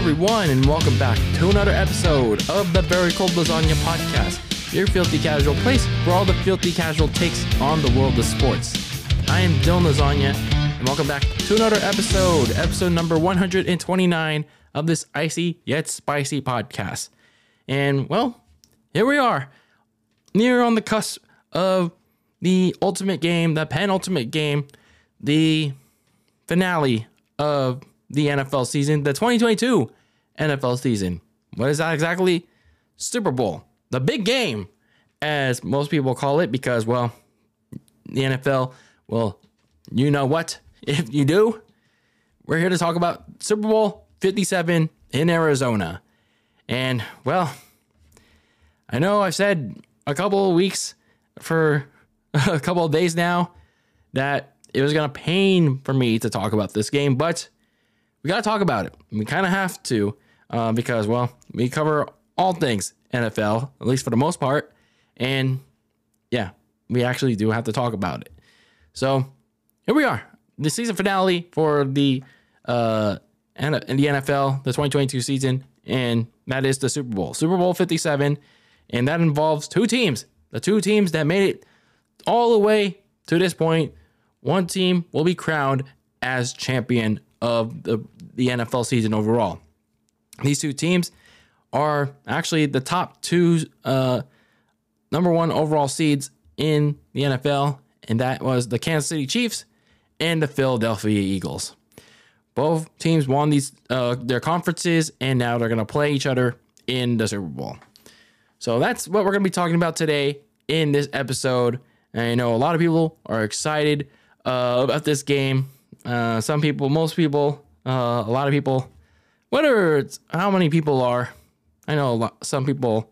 everyone, and welcome back to another episode of the Very Cold Lasagna Podcast, your filthy casual place for all the filthy casual takes on the world of sports. I am Dylan Lasagna, and welcome back to another episode, episode number 129 of this icy yet spicy podcast. And well, here we are, near on the cusp of the ultimate game, the penultimate game, the finale of the NFL season, the 2022 NFL season. What is that exactly? Super Bowl, the big game, as most people call it, because, well, the NFL, well, you know what? If you do, we're here to talk about Super Bowl 57 in Arizona. And, well, I know I've said a couple of weeks for a couple of days now that it was going to pain for me to talk about this game, but we got to talk about it. We kind of have to uh, because, well, we cover all things NFL, at least for the most part. And yeah, we actually do have to talk about it. So here we are, the season finale for the uh, in the NFL, the 2022 season, and that is the Super Bowl, Super Bowl 57, and that involves two teams, the two teams that made it all the way to this point. One team will be crowned as champion of the, the NFL season overall. These two teams are actually the top two uh, number one overall seeds in the NFL, and that was the Kansas City Chiefs and the Philadelphia Eagles. Both teams won these uh, their conferences, and now they're going to play each other in the Super Bowl. So that's what we're going to be talking about today in this episode. And I know a lot of people are excited uh, about this game. Uh, some people, most people, uh, a lot of people, whether it's how many people are, I know lot, some people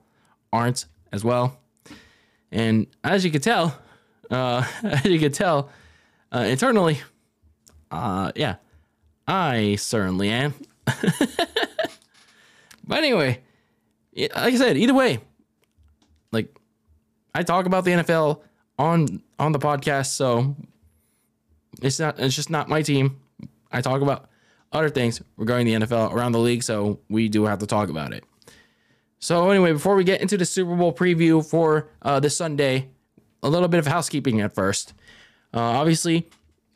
aren't as well. And as you can tell, uh, as you can tell, uh, internally, uh, yeah, I certainly am. but anyway, like I said, either way, like I talk about the NFL on on the podcast, so it's not. It's just not my team. I talk about other things regarding the NFL around the league, so we do have to talk about it. So anyway, before we get into the Super Bowl preview for uh, this Sunday, a little bit of housekeeping at first. Uh, obviously,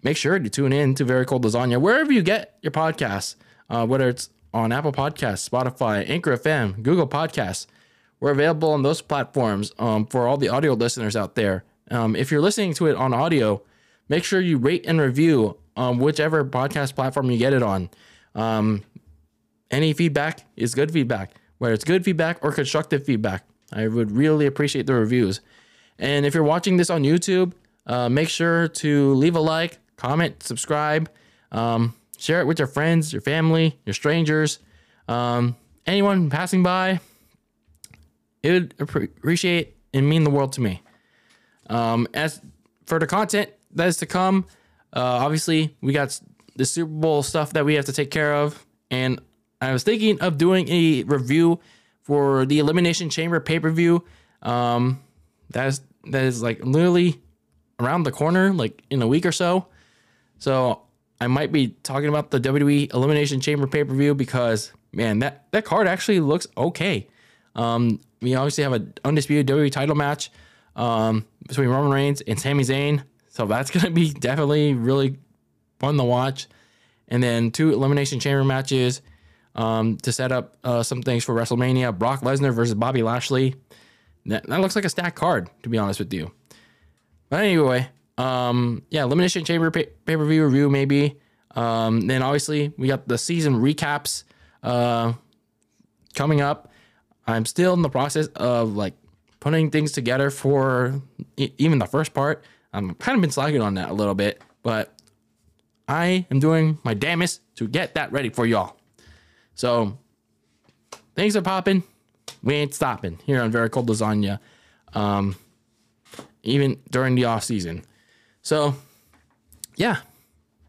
make sure to tune in to Very Cold Lasagna wherever you get your podcasts, uh, whether it's on Apple Podcasts, Spotify, Anchor FM, Google Podcasts. We're available on those platforms um, for all the audio listeners out there. Um, if you're listening to it on audio, make sure you rate and review on whichever podcast platform you get it on. Um, any feedback is good feedback, whether it's good feedback or constructive feedback. I would really appreciate the reviews. And if you're watching this on YouTube, uh, make sure to leave a like, comment, subscribe, um, share it with your friends, your family, your strangers, um, anyone passing by. It would appreciate and mean the world to me. Um, as for the content that is to come, uh, obviously we got the Super Bowl stuff that we have to take care of, and I was thinking of doing a review for the Elimination Chamber pay per view. Um, that is that is like literally around the corner, like in a week or so. So I might be talking about the WWE Elimination Chamber pay per view because man, that that card actually looks okay. Um, we obviously have an undisputed WWE title match um, between Roman Reigns and Sami Zayn. So that's going to be definitely really fun to watch. And then two Elimination Chamber matches um, to set up uh, some things for WrestleMania Brock Lesnar versus Bobby Lashley. That, that looks like a stacked card, to be honest with you. But anyway, um, yeah, Elimination Chamber pay per view review, maybe. Um, then obviously, we got the season recaps uh, coming up. I'm still in the process of like putting things together for e- even the first part. I'm kind of been slacking on that a little bit, but I am doing my damnest to get that ready for y'all. So things are popping. We ain't stopping here on Very Cold Lasagna, um, even during the off season. So yeah,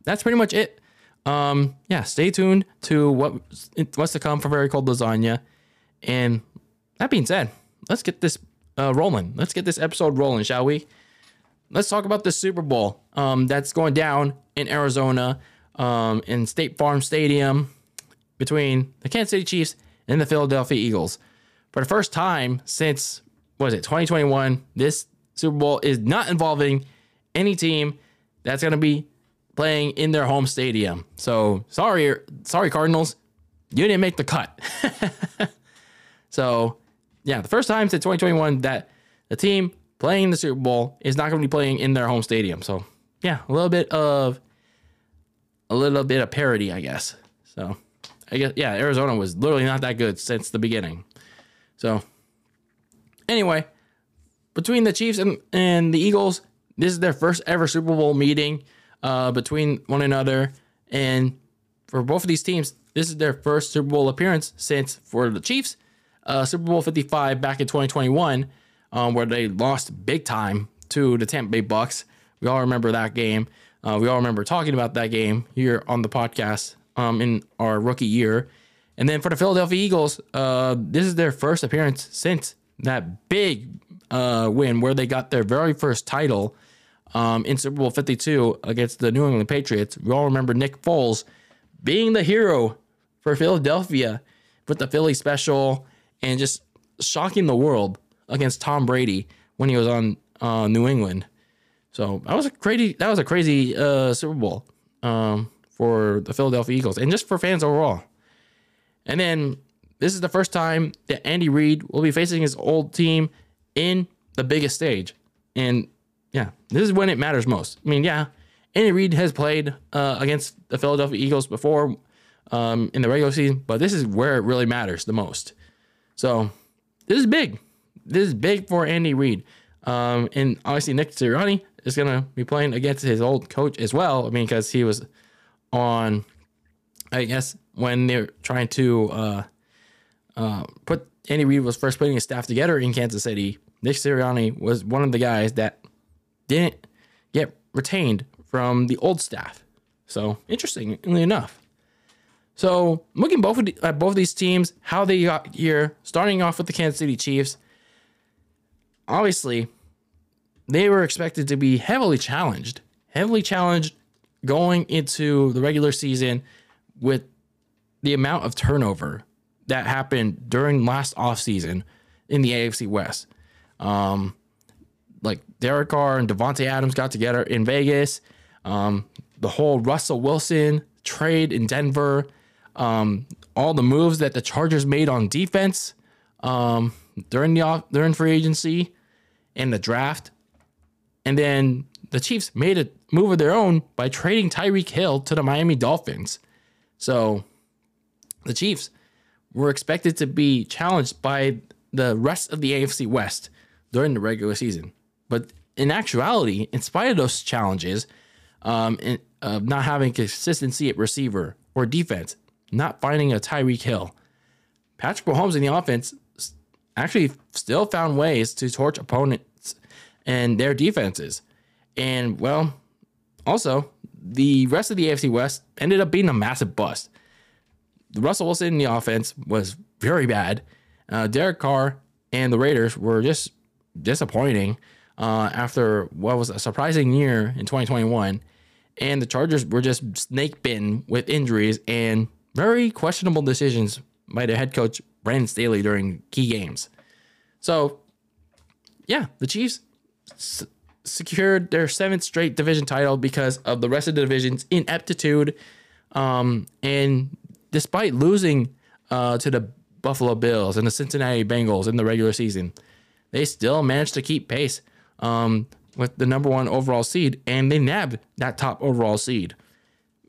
that's pretty much it. Um, yeah, stay tuned to what what's to come for Very Cold Lasagna. And that being said, let's get this uh, rolling. Let's get this episode rolling, shall we? Let's talk about the Super Bowl um, that's going down in Arizona um, in State Farm Stadium. between the Kansas City Chiefs and the Philadelphia Eagles. For the first time since, was it, 2021, this Super Bowl is not involving any team that's going to be playing in their home stadium. So sorry, sorry, Cardinals, you didn't make the cut. so yeah, the first time since 2021 that the team playing the Super Bowl is not going to be playing in their home stadium. So yeah, a little bit of a little bit of parody, I guess. So I guess yeah, Arizona was literally not that good since the beginning. So anyway, between the Chiefs and, and the Eagles, this is their first ever Super Bowl meeting uh, between one another. And for both of these teams, this is their first Super Bowl appearance since for the Chiefs, uh, Super Bowl 55 back in 2021, um, where they lost big time to the Tampa Bay Bucks. We all remember that game. Uh, we all remember talking about that game here on the podcast um, in our rookie year. And then for the Philadelphia Eagles, uh, this is their first appearance since that big uh, win where they got their very first title um, in Super Bowl 52 against the New England Patriots. We all remember Nick Foles being the hero for Philadelphia with the Philly special and just shocking the world against Tom Brady when he was on uh, New England. So that was a crazy that was a crazy uh, Super Bowl um, for the Philadelphia Eagles and just for fans overall. And then this is the first time that Andy Reid will be facing his old team in the biggest stage. And yeah, this is when it matters most. I mean, yeah, Andy Reid has played uh, against the Philadelphia Eagles before um, in the regular season, but this is where it really matters the most. So this is big. This is big for Andy Reid. Um, and obviously, Nick Sirianni is going to be playing against his old coach as well. I mean, because he was on, I guess, when they're trying to uh, uh, put Andy Reid was first putting his staff together in Kansas City. Nick Sirianni was one of the guys that didn't get retained from the old staff. So interestingly enough. So looking both at both of these teams, how they got here, starting off with the Kansas City Chiefs. Obviously, they were expected to be heavily challenged, heavily challenged going into the regular season with the amount of turnover that happened during last offseason in the AFC West. Um, like Derek Carr and Davante Adams got together in Vegas. Um, the whole Russell Wilson trade in Denver, um, all the moves that the Chargers made on defense um, during the off during free agency and the draft, and then the Chiefs made a move of their own by trading Tyreek Hill to the Miami Dolphins. So the Chiefs were expected to be challenged by the rest of the AFC West during the regular season. But in actuality, in spite of those challenges, um, in, uh, not having consistency at receiver or defense, not finding a Tyreek Hill, Patrick Mahomes in the offense actually still found ways to torch opponents and their defenses. And well, also, the rest of the AFC West ended up being a massive bust. Russell Wilson in the offense was very bad. Uh, Derek Carr and the Raiders were just disappointing uh, after what was a surprising year in 2021. And the Chargers were just snake bitten with injuries and very questionable decisions by the head coach, Brandon Staley, during key games. So, yeah, the Chiefs s- secured their seventh straight division title because of the rest of the division's ineptitude. Um, and despite losing uh, to the Buffalo Bills and the Cincinnati Bengals in the regular season, they still managed to keep pace um, with the number one overall seed, and they nabbed that top overall seed.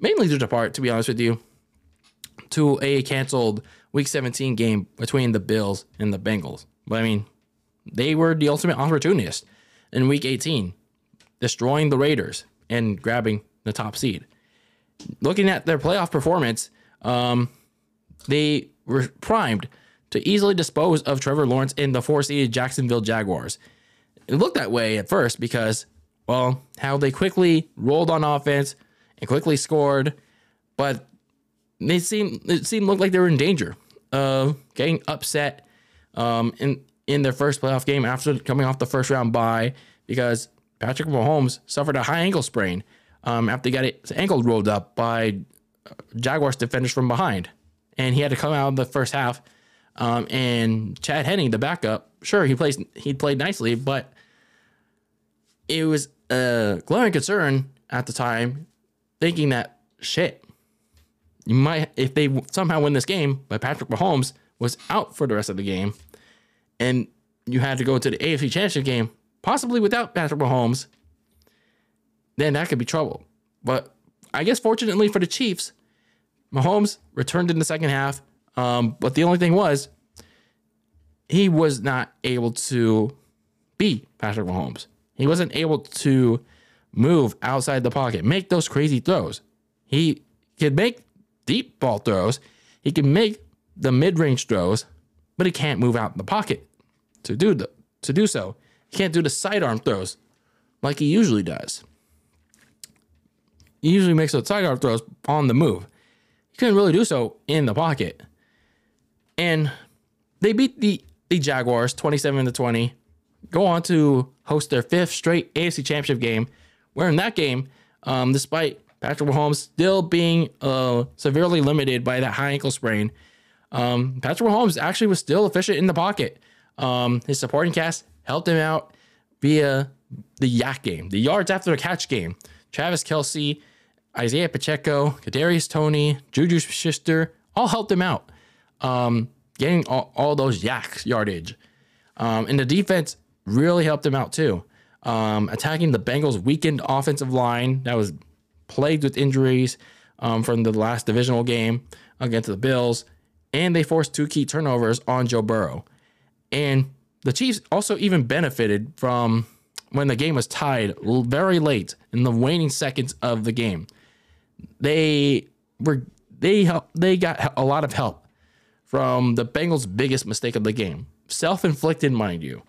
Mainly due to part, to be honest with you, to a canceled Week 17 game between the Bills and the Bengals. But I mean, they were the ultimate opportunist in Week 18, destroying the Raiders and grabbing the top seed. Looking at their playoff performance, um, they were primed to easily dispose of Trevor Lawrence in the four-seeded Jacksonville Jaguars it looked that way at first because, well, how they quickly rolled on offense and quickly scored, but they seemed it seemed looked like they were in danger of getting upset um, in in their first playoff game after coming off the first round bye because Patrick Mahomes suffered a high ankle sprain um, after he got his ankle rolled up by Jaguars defenders from behind. and he had to come out in the first half. Um, and Chad Henne, the backup, sure he plays he played nicely, but it was a glaring concern at the time, thinking that shit, you might if they somehow win this game, but Patrick Mahomes was out for the rest of the game, and you had to go to the AFC Championship game, possibly without Patrick Mahomes, then that could be trouble. But I guess fortunately for the Chiefs, Mahomes returned in the second half. Um, but the only thing was, he was not able to beat Patrick Mahomes. He wasn't able to move outside the pocket, make those crazy throws. He could make deep ball throws. He can make the mid-range throws, but he can't move out in the pocket to do the, to do so. He can't do the sidearm throws like he usually does. He usually makes those sidearm throws on the move. He couldn't really do so in the pocket. And they beat the, the Jaguars 27 to 20. Go on to host their fifth straight AFC Championship game. Where in that game, um, despite Patrick Mahomes still being uh, severely limited by that high ankle sprain, um, Patrick Mahomes actually was still efficient in the pocket. Um, his supporting cast helped him out via the YAC game, the yards after the catch game. Travis Kelce, Isaiah Pacheco, Kadarius Toney, Juju Schuster all helped him out, um, getting all, all, those YAC yardage. Um, and the defense really helped him out too, um, attacking the Bengals' weakened offensive line that was plagued with injuries um, from the last divisional game against the Bills, and they forced two key turnovers on Joe Burrow. And the Chiefs also even benefited from when the game was tied very late in the waning seconds of the game. They were they help, they got a lot of help from the Bengals' biggest mistake of the game, self-inflicted, mind you.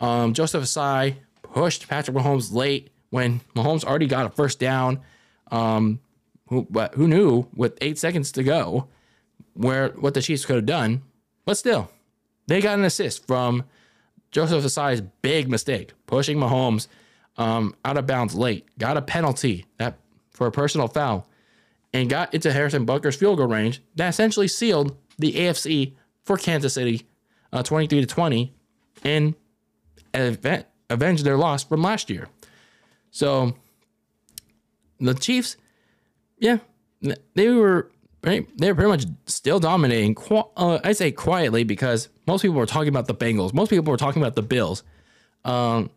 Um, Joseph Ossai pushed Patrick Mahomes late when Mahomes already got a first down. Um, who, but who knew with eight seconds to go where what the Chiefs could have done? But still, they got an assist from Joseph Ossai's big mistake, pushing Mahomes um, out of bounds late. Got a penalty that for a personal foul, and got into Harrison Butker's field goal range. That essentially sealed the AFC for Kansas City, uh, 23 to 20, and event, avenged their loss from last year. So the Chiefs, yeah, they were right? They're pretty much still dominating. Uh, I say quietly because most people were talking about the Bengals. Most people were talking about the Bills, um,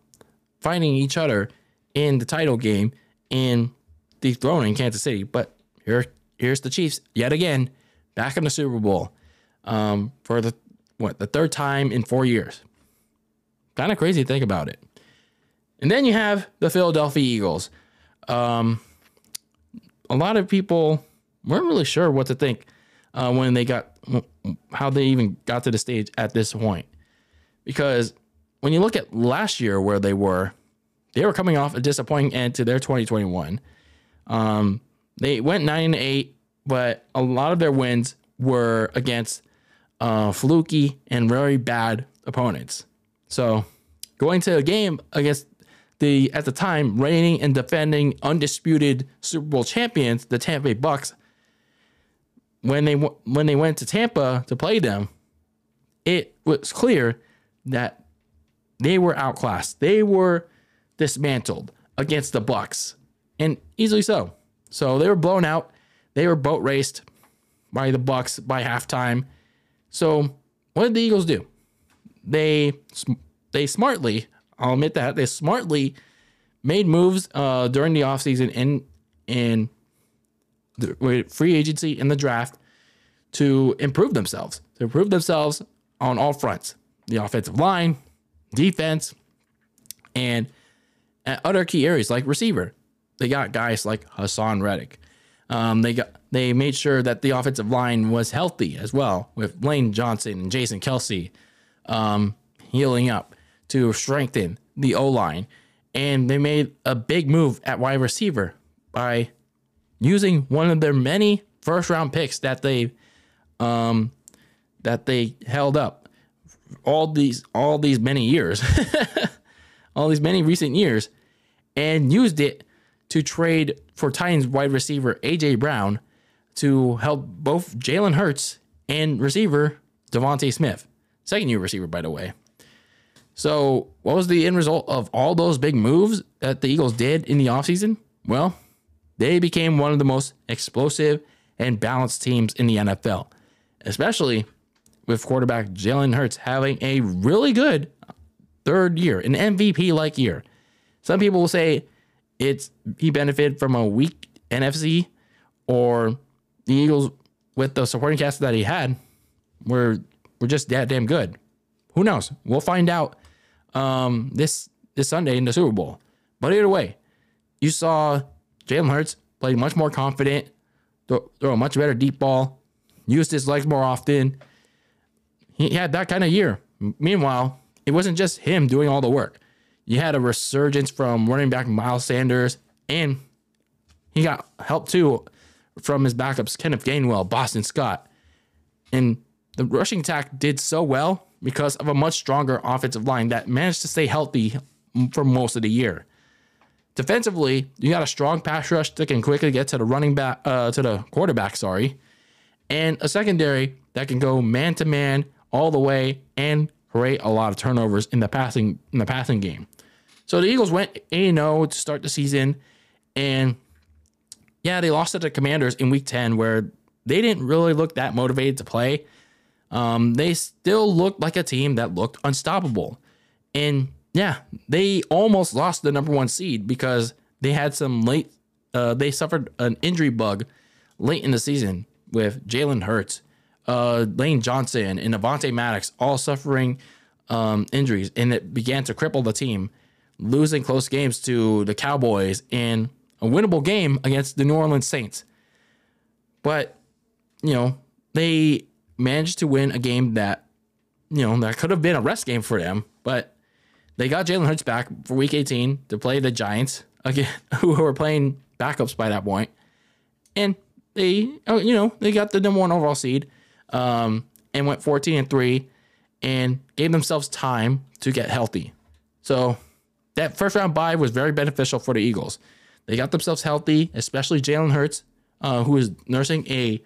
fighting each other in the title game and dethroning Kansas City. But here, here's the Chiefs yet again, back in the Super Bowl um, for the what the third time in four years. Kind of crazy to think about it. And then you have the Philadelphia Eagles. Um, a lot of people weren't really sure what to think uh, when they got how they even got to the stage at this point. Because when you look at last year where they were, they were coming off a disappointing end to their 2021. Um, they went nine eight, but a lot of their wins were against uh, fluky and very bad opponents. So going to a game against the at the time reigning and defending undisputed Super Bowl champions, the Tampa Bay Bucks, when they when they went to Tampa to play them, it was clear that they were outclassed. They were dismantled against the Bucks, and easily so. So they were blown out. They were boat raced by the Bucks by halftime. So what did the Eagles do? They they smartly, I'll admit that they smartly made moves uh, during the offseason in in the free agency in the draft to improve themselves, to improve themselves on all fronts the offensive line, defense, and other key areas like receiver. They got guys like Haason Reddick. Um, they got they made sure that the offensive line was healthy as well, with Lane Johnson and Jason Kelce um, healing up to strengthen the O line. And they made a big move at wide receiver by using one of their many first round picks that they um, that they held up all these all these many years, all these many recent years, and used it to trade for Titans wide receiver AJ Brown to help both Jalen Hurts and receiver DeVonta Smith, second year receiver, by the way. So, what was the end result of all those big moves that the Eagles did in the offseason? Well, they became one of the most explosive and balanced teams in the NFL, especially with quarterback Jalen Hurts having a really good third year, an MVP like year. Some people will say it's he benefited from a weak NFC or the Eagles with the supporting cast that he had were were just that damn good. Who knows? We'll find out um, this this Sunday in the Super Bowl. But either way, you saw Jalen Hurts play much more confident, throw, throw a much better deep ball, used his legs more often. He had that kind of year. Meanwhile, it wasn't just him doing all the work. You had a resurgence from running back Miles Sanders, and he got help too from his backups Kenneth Gainwell, Boston Scott. And the rushing attack did so well because of a much stronger offensive line that managed to stay healthy for most of the year. Defensively, you got a strong pass rush that can quickly get to the running back, uh, to the quarterback, sorry, and a secondary that can go man to man all the way and create a lot of turnovers in the passing in the passing game. So the Eagles went 8-0 to start the season, and yeah, they lost to the Commanders in Week 10, where they didn't really look that motivated to play. Um, they still looked like a team that looked unstoppable, and yeah, they almost lost the number one seed because they had some late. Uh, they suffered an injury bug late in the season with Jalen Hurts, uh, Lane Johnson, and Avonte Maddox all suffering um, injuries, and it began to cripple the team, losing close games to the Cowboys and a winnable game against the New Orleans Saints. But you know they managed to win a game that you know that could have been a rest game for them, but they got Jalen Hurts back for Week 18 to play the Giants again, who were playing backups by that point, and they, oh, you know, they got the number one overall seed, um, and went 14 and three, and gave themselves time to get healthy. So that first round bye was very beneficial for the Eagles. They got themselves healthy, especially Jalen Hurts, uh, who is nursing a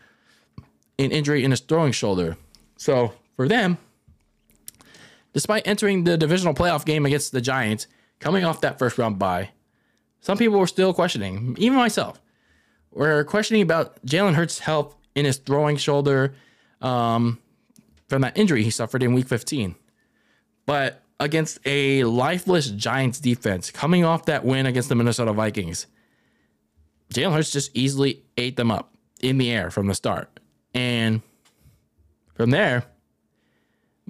an injury in his throwing shoulder. So for them, Despite entering the divisional playoff game against the Giants, coming off that first round bye, some people were still questioning, even myself, were questioning about Jalen Hurts' health in his throwing shoulder um, from that injury he suffered in week 15. But against a lifeless Giants defense, coming off that win against the Minnesota Vikings, Jalen Hurts just easily ate them up in the air from the start. And from there,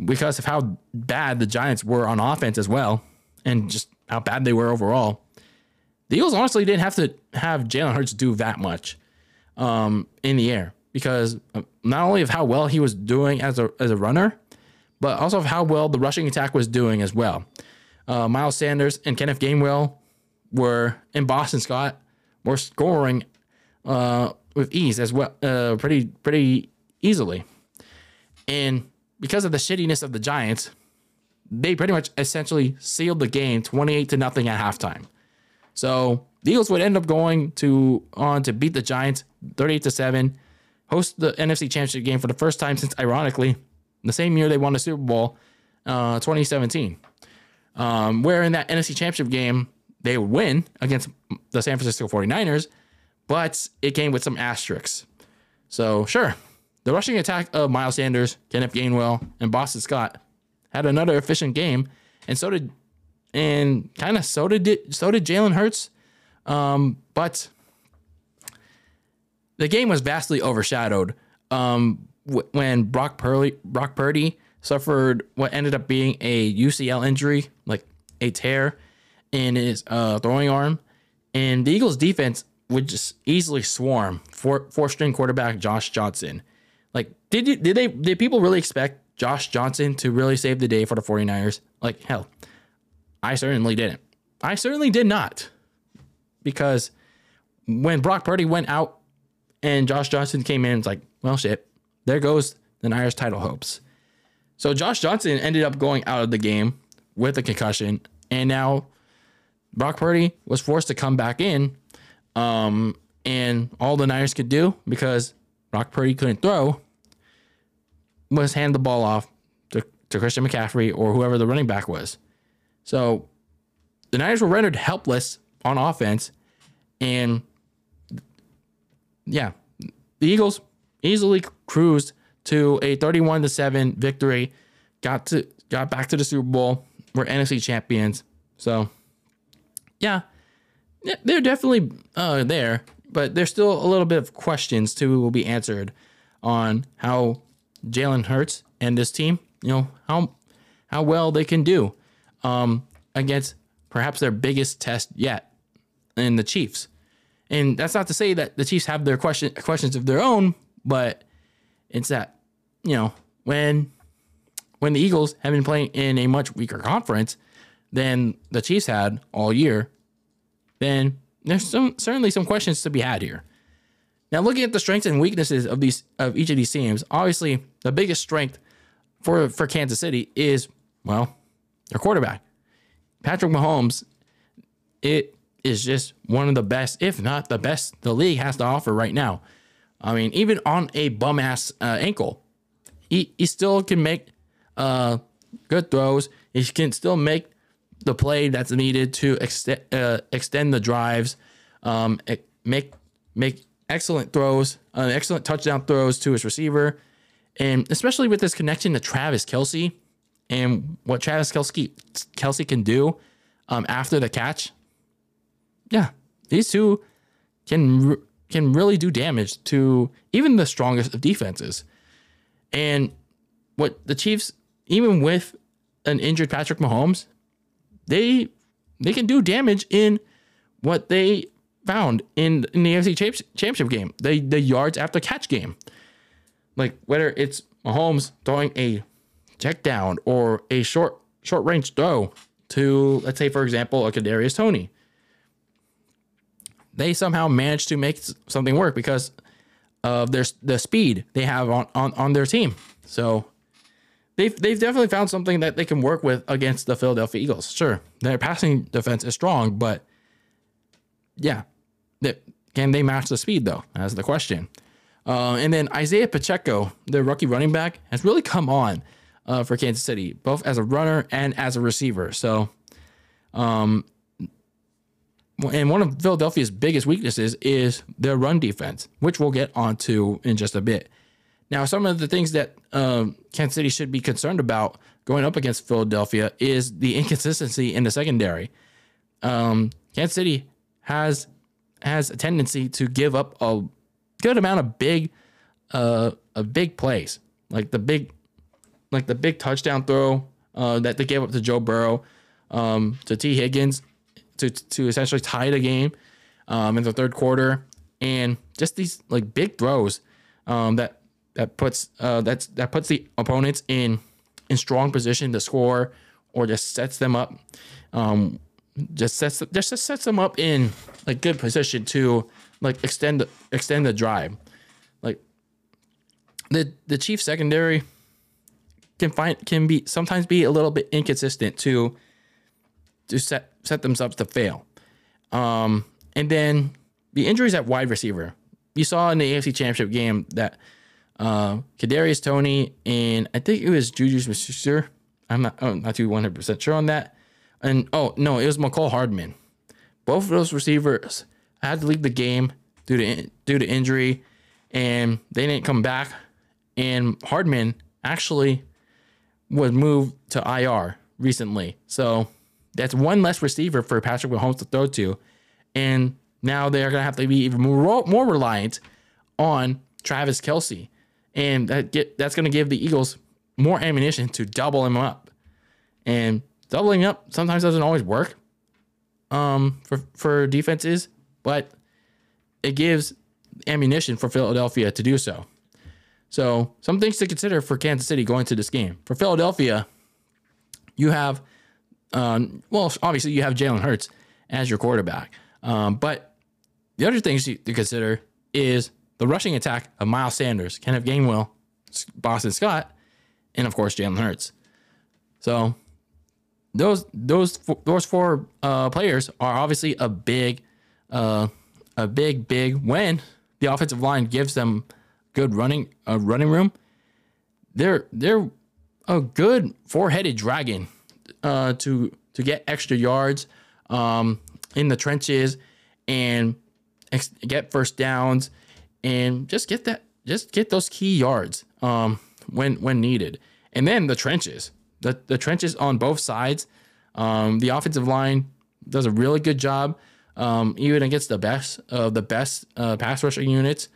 because of how bad the Giants were on offense as well, and just how bad they were overall. The Eagles honestly didn't have to have Jalen Hurts do that much um, in the air because not only of how well he was doing as a as a runner, but also of how well the rushing attack was doing as well. Uh, Miles Sanders and Kenneth Gainwell were in Boston Scott were scoring uh, with ease as well, uh, pretty pretty easily, and because of the shittiness of the Giants, they pretty much essentially sealed the game 28 to nothing at halftime. So the Eagles would end up going to on to beat the Giants 38 to 7, host the NFC Championship game for the first time since ironically the same year they won the Super Bowl, uh, 2017. Um, where in that NFC Championship game they would win against the San Francisco 49ers, but it came with some asterisks. So sure, the rushing attack of Miles Sanders, Kenneth Gainwell, and Boston Scott had another efficient game, and so did, and kind of so did so did Jalen Hurts, um, but the game was vastly overshadowed um, w- when Brock Purdy, Brock Purdy suffered what ended up being a UCL injury, like a tear in his uh, throwing arm, and the Eagles' defense would just easily swarm four four string quarterback Josh Johnson. Like, did you did they did people really expect Josh Johnson to really save the day for the 49ers? Like, hell, I certainly didn't. I certainly did not. Because when Brock Purdy went out and Josh Johnson came in, it's like, well, shit, there goes the Niners title hopes. So Josh Johnson ended up going out of the game with a concussion, and now Brock Purdy was forced to come back in. Um, and all the Niners could do because Brock Purdy couldn't throw was hand the ball off to, to Christian McCaffrey or whoever the running back was. So the Niners were rendered helpless on offense. And yeah, the Eagles easily cruised to a 31 to 7 victory, got to got back to the Super Bowl. We're NFC champions. So yeah, they're definitely uh, there, but there's still a little bit of questions to will be answered on how Jalen Hurts and this team, you know, how how well they can do um, against perhaps their biggest test yet in the Chiefs. And that's not to say that the Chiefs have their question questions of their own, but it's that you know when when the Eagles have been playing in a much weaker conference than the Chiefs had all year, then there's some certainly some questions to be had here. Now, looking at the strengths and weaknesses of these of each of these teams, obviously the biggest strength for for Kansas City is well their quarterback, Patrick Mahomes. It is just one of the best, if not the best, the league has to offer right now. I mean, even on a bum ass uh, ankle, he, he still can make uh, good throws. He can still make the play that's needed to extend uh, extend the drives, um, make make excellent throws, uh, excellent touchdown throws to his receiver, and especially with this connection to Travis Kelce and what Travis Kelsey Kelce can do um, after the catch. Yeah, these two can can really do damage to even the strongest of defenses. And what the Chiefs, even with an injured Patrick Mahomes, they they can do damage in what they found in, in the AFC championship game, the the yards after catch game. Like whether it's Mahomes throwing a check down or a short short range throw to let's say for example a Kadarius Toney. They somehow managed to make something work because of their the speed they have on, on, on their team. So they've they've definitely found something that they can work with against the Philadelphia Eagles. Sure, their passing defense is strong, but yeah, can they match the speed though? That's the question. Uh, and then Isaiah Pacheco, the rookie running back, has really come on uh, for Kansas City, both as a runner and as a receiver. So, um, and one of Philadelphia's biggest weaknesses is their run defense, which we'll get onto in just a bit. Now, some of the things that um, Kansas City should be concerned about going up against Philadelphia is the inconsistency in the secondary. Um, Kansas City has has a tendency to give up a good amount of big, uh, big plays, like the big, like the big touchdown throw uh, that they gave up to Joe Burrow, um, to Tee Higgins, to to essentially tie the game um, in the third quarter, and just these like big throws um, that that puts uh, that's that puts the opponents in in strong position to score or just sets them up um, just sets just sets them up in like good position to like extend the extend the drive. Like the the chief secondary can find can be sometimes be a little bit inconsistent to to set set themselves to fail. Um and then the injuries at wide receiver. You saw in the AFC championship game that uh, Kadarius Toney, and I think it was Juju Smith-Schuster. I'm not oh, not too 100 percent sure on that. And oh no, it was Mecole Hardman. Both of those receivers I had to leave the game due to due to injury, and they didn't come back. And Hardman actually was moved to IR recently, so that's one less receiver for Patrick Mahomes to throw to, and now they're gonna have to be even more more reliant on Travis Kelce and that get that's going to give the Eagles more ammunition to double him up. And doubling up sometimes doesn't always work um, for for defenses, but it gives ammunition for Philadelphia to do so. So, some things to consider for Kansas City going to this game. For Philadelphia, you have, um, well, obviously you have Jalen Hurts as your quarterback, um, but the other things to consider is the rushing attack of Miles Sanders, Kenneth Gainwell, Boston Scott, and of course Jalen Hurts. So those those those four uh, players are obviously a big uh, a big big when the offensive line gives them good running uh, running room. they're they're a good four-headed dragon uh, to to get extra yards um, in the trenches and ex- get first downs and just get that just get those key yards um, when when needed. And then the trenches, the the trenches on both sides. Um, the offensive line does a really good job, um, even against the best of the best uh, pass rushing units,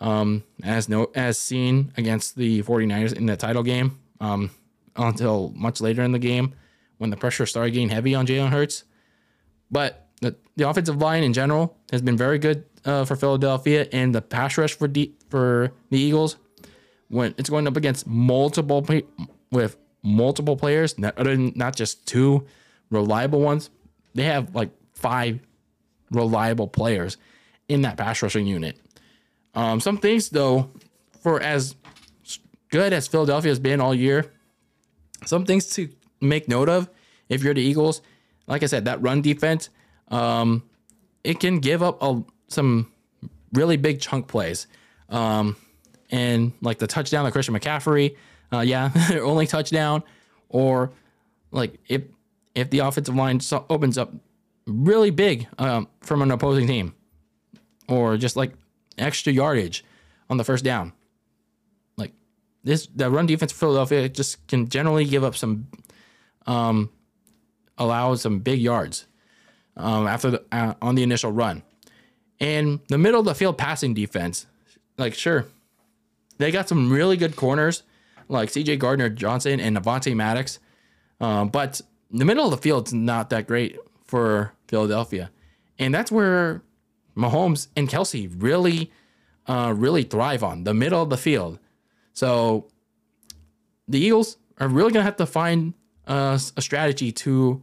um, as no as seen against the 49ers in the title game um, until much later in the game when the pressure started getting heavy on Jalen Hurts. But the, the offensive line in general has been very good uh, for Philadelphia, and the pass rush for the, for the Eagles when it's going up against multiple with multiple players, not, not just two reliable ones. They have like five reliable players in that pass rushing unit. Um, some things though, for as good as Philadelphia has been all year, some things to make note of if you're the Eagles. Like I said, that run defense, um, it can give up a, some really big chunk plays. Um, and like the touchdown of Christian McCaffrey, uh, yeah, only touchdown, or like if if the offensive line opens up really big um, from an opposing team, or just like extra yardage on the first down. Like this, the run defense for Philadelphia just can generally give up some, um, allow some big yards um, after the uh, on the initial run. And the middle of the field passing defense, like sure, they got some really good corners like C.J. Gardner Johnson and Avonte Maddox, um, but the middle of the field's not that great for Philadelphia, and that's where Mahomes and Kelce really, uh, really thrive on the middle of the field. So the Eagles are really gonna have to find uh, a strategy to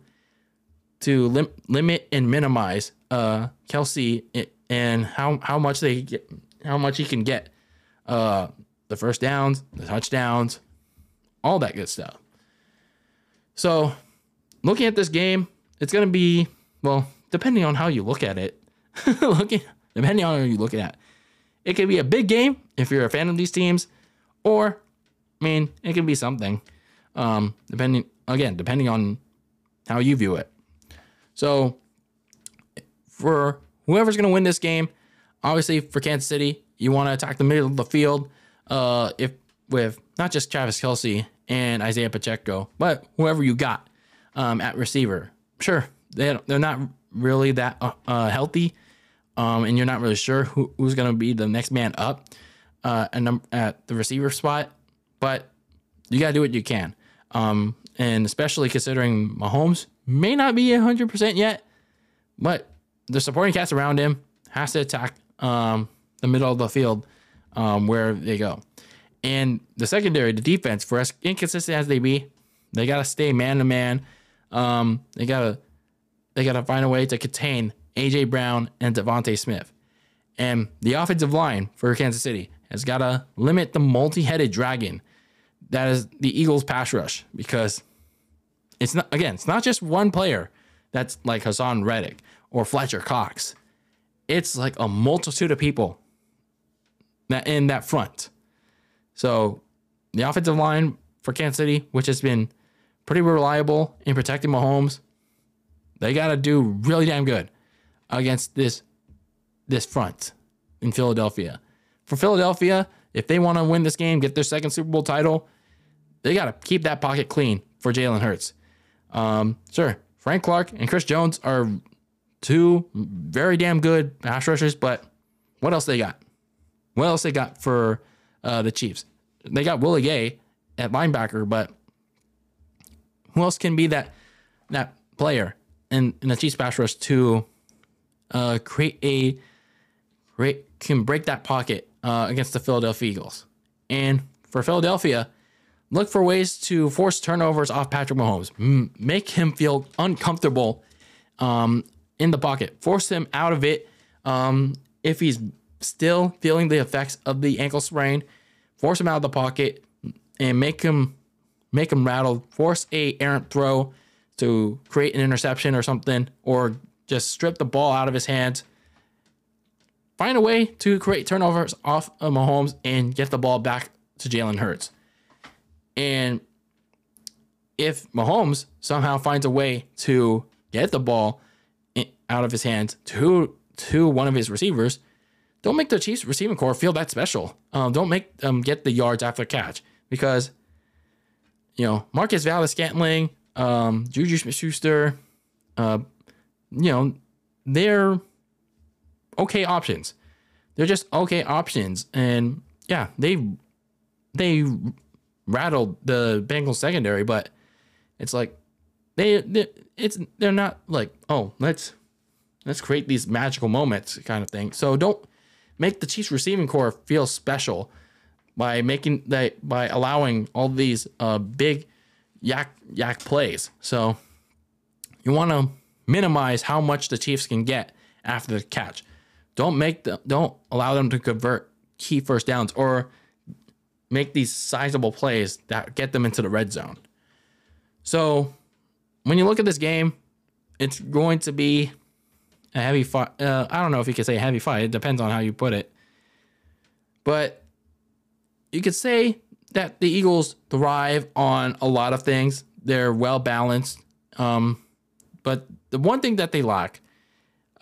to lim- limit and minimize uh, Kelce and how how much they get, how much he can get, uh, the first downs, the touchdowns, all that good stuff. So, looking at this game, it's gonna be well, depending on how you look at it. looking depending on how you look at it, it could be a big game if you're a fan of these teams, or I mean, it can be something. Um, depending again, depending on how you view it. So, for whoever's going to win this game, obviously for Kansas City, you want to attack the middle of the field. Uh, if with not just Travis Kelce and Isaiah Pacheco, but whoever you got um, at receiver. Sure, they they're not really that uh, uh, healthy, um, and you're not really sure who, who's going to be the next man up uh, at the receiver spot. But you got to do what you can, um, and especially considering Mahomes may not be 100% yet, but the supporting cast around him has to attack um, the middle of the field um, where they go. And the secondary, the defense, for as inconsistent as they be, they gotta stay man to man. They gotta they gotta find a way to contain AJ Brown and DeVonta Smith. And the offensive line for Kansas City has gotta limit the multi-headed dragon that is the Eagles pass rush because it's not again, it's not just one player that's like Haason Reddick or Fletcher Cox. It's like a multitude of people that in that front. So the offensive line for Kansas City, which has been pretty reliable in protecting Mahomes, they got to do really damn good against this this front in Philadelphia. For Philadelphia, if they want to win this game, get their second Super Bowl title, they got to keep that pocket clean for Jalen Hurts. Um, sure, Frank Clark and Chris Jones are two very damn good pass rushers, but what else they got? What else they got for uh, the Chiefs? They got Willie Gay at linebacker, but who else can be that that player in, in the Chiefs pass rush to uh, create a create can break that pocket uh, against the Philadelphia Eagles? And for Philadelphia, look for ways to force turnovers off Patrick Mahomes, M- make him feel uncomfortable um, in the pocket, force him out of it. Um, if he's still feeling the effects of the ankle sprain, force him out of the pocket and make him make him rattle. Force a errant throw to create an interception or something, or just strip the ball out of his hands. Find a way to create turnovers off of Mahomes and get the ball back to Jalen Hurts. And if Mahomes somehow finds a way to get the ball out of his hands to to one of his receivers, don't make the Chiefs receiving corps feel that special. Um, don't make them get the yards after catch because you know Marquez Valdes-Scantling, um, Juju Smith-Schuster, uh, you know they're okay options. They're just okay options, and yeah, they they rattled the Bengals secondary, but it's like they, they it's they're not like oh let's let's create these magical moments kind of thing. So don't make the Chiefs receiving corps feel special by making that by allowing all these uh, big YAC YAC plays. So you want to minimize how much the Chiefs can get after the catch. Don't make them don't allow them to convert key first downs or make these sizable plays that get them into the red zone. So when you look at this game, it's going to be a heavy fight. Uh, I don't know if you could say a heavy fight. It depends on how you put it. But you could say that the Eagles thrive on a lot of things. They're well balanced. Um, but the one thing that they lack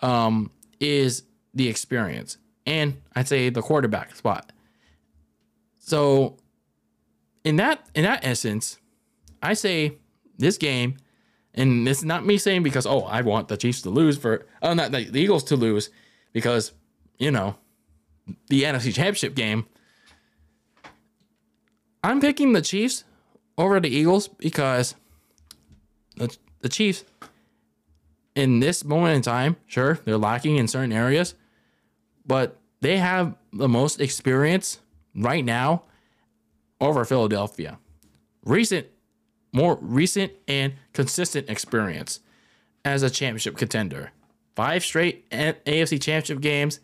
um, is the experience. And I'd say the quarterback spot. So in that in that essence, I say this game, and this is not me saying because oh I want the Chiefs to lose for oh not the, Eagles to lose because you know the NFC Championship game. I'm picking the Chiefs over the Eagles because the, the Chiefs in this moment in time, sure, they're lacking in certain areas, but they have the most experience right now over Philadelphia. Recent, more recent and consistent experience as a championship contender. Five straight AFC championship games,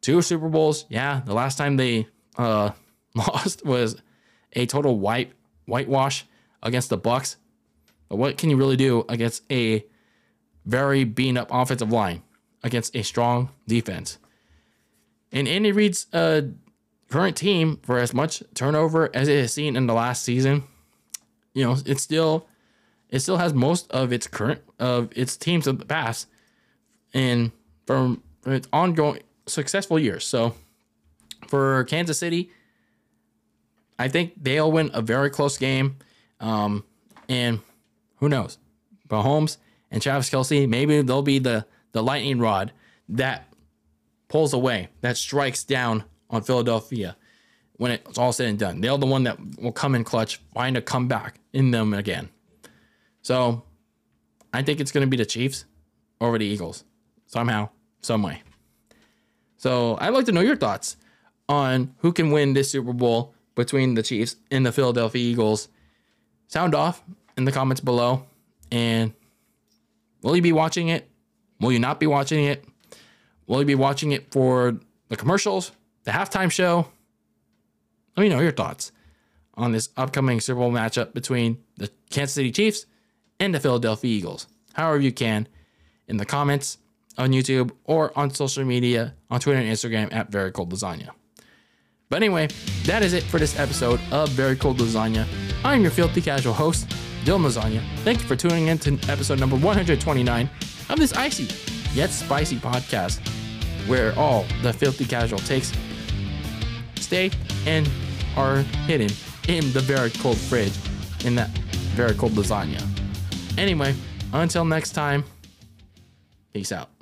two Super Bowls. Yeah, the last time they uh, lost was a total white whitewash against the Bucs. But what can you really do against a very beaten up offensive line against a strong defense? And Andy Reid's uh, current team, for as much turnover as it has seen in the last season, you know, it still it still has most of its current of its teams of the past and from its ongoing successful years. So for Kansas City, I think they'll win a very close game. Um, and who knows? Mahomes and Travis Kelce, maybe they'll be the the lightning rod that pulls away, that strikes down on Philadelphia when it's all said and done. They're the one that will come in clutch, find a comeback in them again. So I think it's going to be the Chiefs over the Eagles somehow, some way. So I'd like to know your thoughts on who can win this Super Bowl between the Chiefs and the Philadelphia Eagles. Sound off in the comments below. And will you be watching it? Will you not be watching it? Will you be watching it for the commercials, the halftime show? Let me know your thoughts on this upcoming Super Bowl matchup between the Kansas City Chiefs and the Philadelphia Eagles. However, you can in the comments on YouTube or on social media on Twitter and Instagram at Very Cold Lasagna. But anyway, that is it for this episode of Very Cold Lasagna. I'm your filthy casual host, Dylan Lasagna. Thank you for tuning in to episode number 129 of this icy yet spicy podcast where all the filthy casual takes stay and are hidden in the very cold fridge in that very cold lasagna. Anyway, until next time, peace out.